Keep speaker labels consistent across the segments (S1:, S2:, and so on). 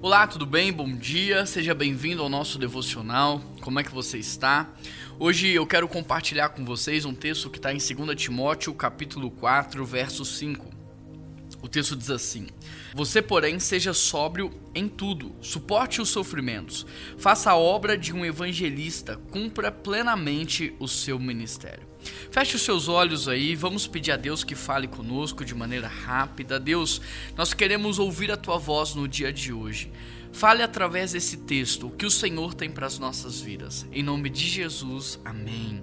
S1: Olá, tudo bem? Bom dia, seja bem-vindo ao nosso devocional. Como é que você está? Hoje eu quero compartilhar com vocês um texto que está em 2 Timóteo, capítulo 4, verso 5. O texto diz assim: Você, porém, seja sóbrio em tudo, suporte os sofrimentos, faça a obra de um evangelista, cumpra plenamente o seu ministério. Feche os seus olhos aí, vamos pedir a Deus que fale conosco de maneira rápida. Deus, nós queremos ouvir a tua voz no dia de hoje. Fale através desse texto o que o Senhor tem para as nossas vidas. Em nome de Jesus, amém.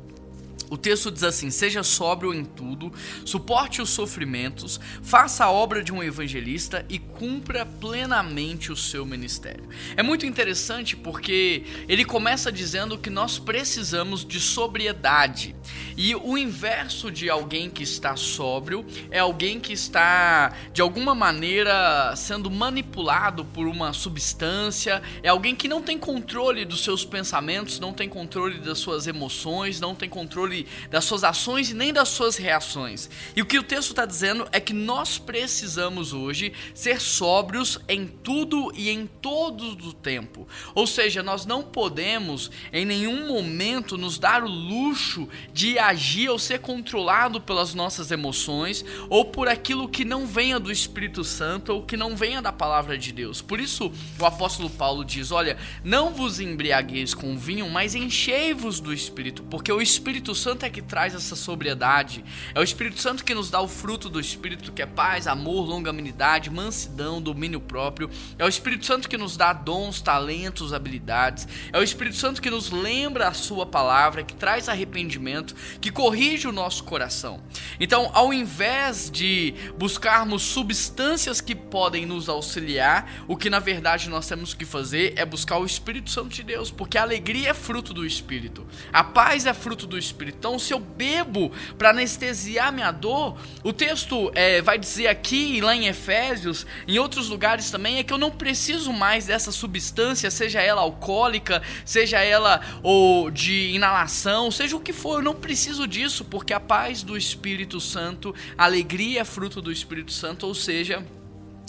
S1: O texto diz assim: seja sóbrio em tudo, suporte os sofrimentos, faça a obra de um evangelista e cumpra plenamente o seu ministério. É muito interessante porque ele começa dizendo que nós precisamos de sobriedade. E o inverso de alguém que está sóbrio é alguém que está de alguma maneira sendo manipulado por uma substância, é alguém que não tem controle dos seus pensamentos, não tem controle das suas emoções, não tem controle das suas ações e nem das suas reações. E o que o texto está dizendo é que nós precisamos hoje ser sóbrios em tudo e em todo o tempo. Ou seja, nós não podemos em nenhum momento nos dar o luxo de agir ou ser controlado pelas nossas emoções ou por aquilo que não venha do Espírito Santo ou que não venha da palavra de Deus. Por isso, o apóstolo Paulo diz: Olha, não vos embriagueis com vinho, mas enchei-vos do Espírito, porque o Espírito Santo Santo é que traz essa sobriedade. É o Espírito Santo que nos dá o fruto do Espírito, que é paz, amor, longanimidade, mansidão, domínio próprio. É o Espírito Santo que nos dá dons, talentos, habilidades. É o Espírito Santo que nos lembra a sua palavra, que traz arrependimento, que corrige o nosso coração. Então, ao invés de buscarmos substâncias que podem nos auxiliar, o que na verdade nós temos que fazer é buscar o Espírito Santo de Deus, porque a alegria é fruto do Espírito. A paz é fruto do Espírito. Então, se eu bebo para anestesiar minha dor, o texto é, vai dizer aqui, lá em Efésios, em outros lugares também, é que eu não preciso mais dessa substância, seja ela alcoólica, seja ela ou de inalação, seja o que for, eu não preciso disso, porque a paz do Espírito Santo, a alegria é fruto do Espírito Santo, ou seja,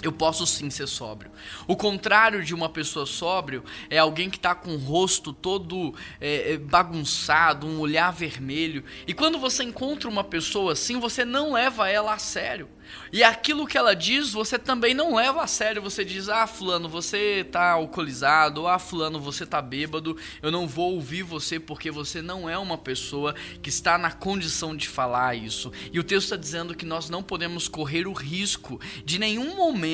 S1: eu posso sim ser sóbrio. O contrário de uma pessoa sóbrio é alguém que está com o rosto todo é, é, bagunçado, um olhar vermelho. E quando você encontra uma pessoa assim, você não leva ela a sério. E aquilo que ela diz, você também não leva a sério. Você diz: "Ah, fulano, você tá alcoolizado", "Ah, fulano, você tá bêbado". Eu não vou ouvir você porque você não é uma pessoa que está na condição de falar isso. E o texto está dizendo que nós não podemos correr o risco de nenhum momento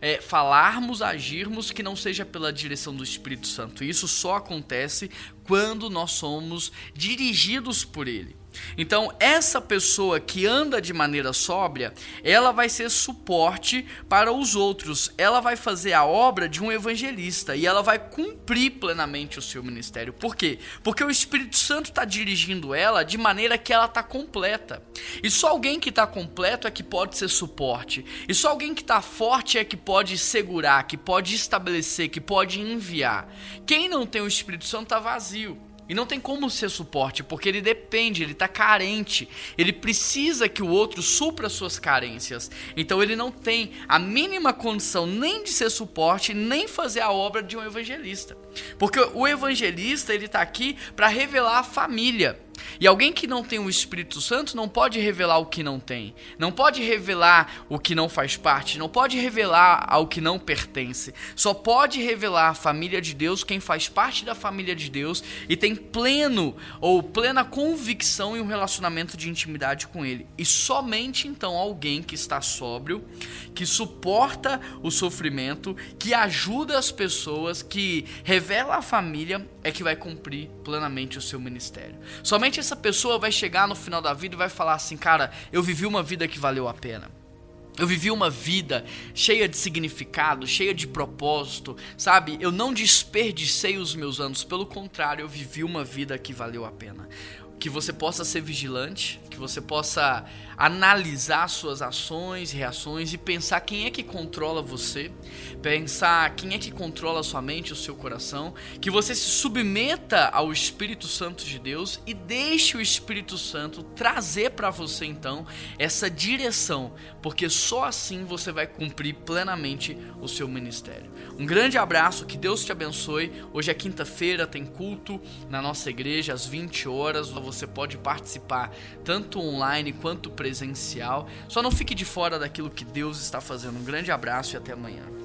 S1: é, falarmos, agirmos que não seja pela direção do Espírito Santo. Isso só acontece quando nós somos dirigidos por ele. Então, essa pessoa que anda de maneira sóbria, ela vai ser suporte para os outros. Ela vai fazer a obra de um evangelista e ela vai cumprir plenamente o seu ministério. Por quê? Porque o Espírito Santo está dirigindo ela de maneira que ela está completa. E só alguém que está completo é que pode ser suporte. E só alguém que está forte é que pode segurar, que pode estabelecer, que pode enviar. Quem não tem o Espírito Santo está vazio. E não tem como ser suporte, porque ele depende, ele está carente. Ele precisa que o outro supra suas carências. Então ele não tem a mínima condição nem de ser suporte, nem fazer a obra de um evangelista. Porque o evangelista, ele está aqui para revelar a família. E alguém que não tem o Espírito Santo não pode revelar o que não tem, não pode revelar o que não faz parte, não pode revelar ao que não pertence. Só pode revelar a família de Deus quem faz parte da família de Deus e tem pleno ou plena convicção em um relacionamento de intimidade com Ele. E somente então alguém que está sóbrio, que suporta o sofrimento, que ajuda as pessoas, que revela a família, é que vai cumprir plenamente o seu ministério. Somente essa pessoa vai chegar no final da vida e vai falar assim: cara, eu vivi uma vida que valeu a pena. Eu vivi uma vida cheia de significado, cheia de propósito, sabe? Eu não desperdicei os meus anos, pelo contrário, eu vivi uma vida que valeu a pena. Que você possa ser vigilante, que você possa analisar suas ações, reações e pensar quem é que controla você, pensar quem é que controla sua mente, o seu coração, que você se submeta ao Espírito Santo de Deus e deixe o Espírito Santo trazer para você então essa direção, porque só assim você vai cumprir plenamente o seu ministério. Um grande abraço, que Deus te abençoe. Hoje é quinta-feira, tem culto na nossa igreja às 20 horas. Você pode participar tanto online quanto presencial. Só não fique de fora daquilo que Deus está fazendo. Um grande abraço e até amanhã.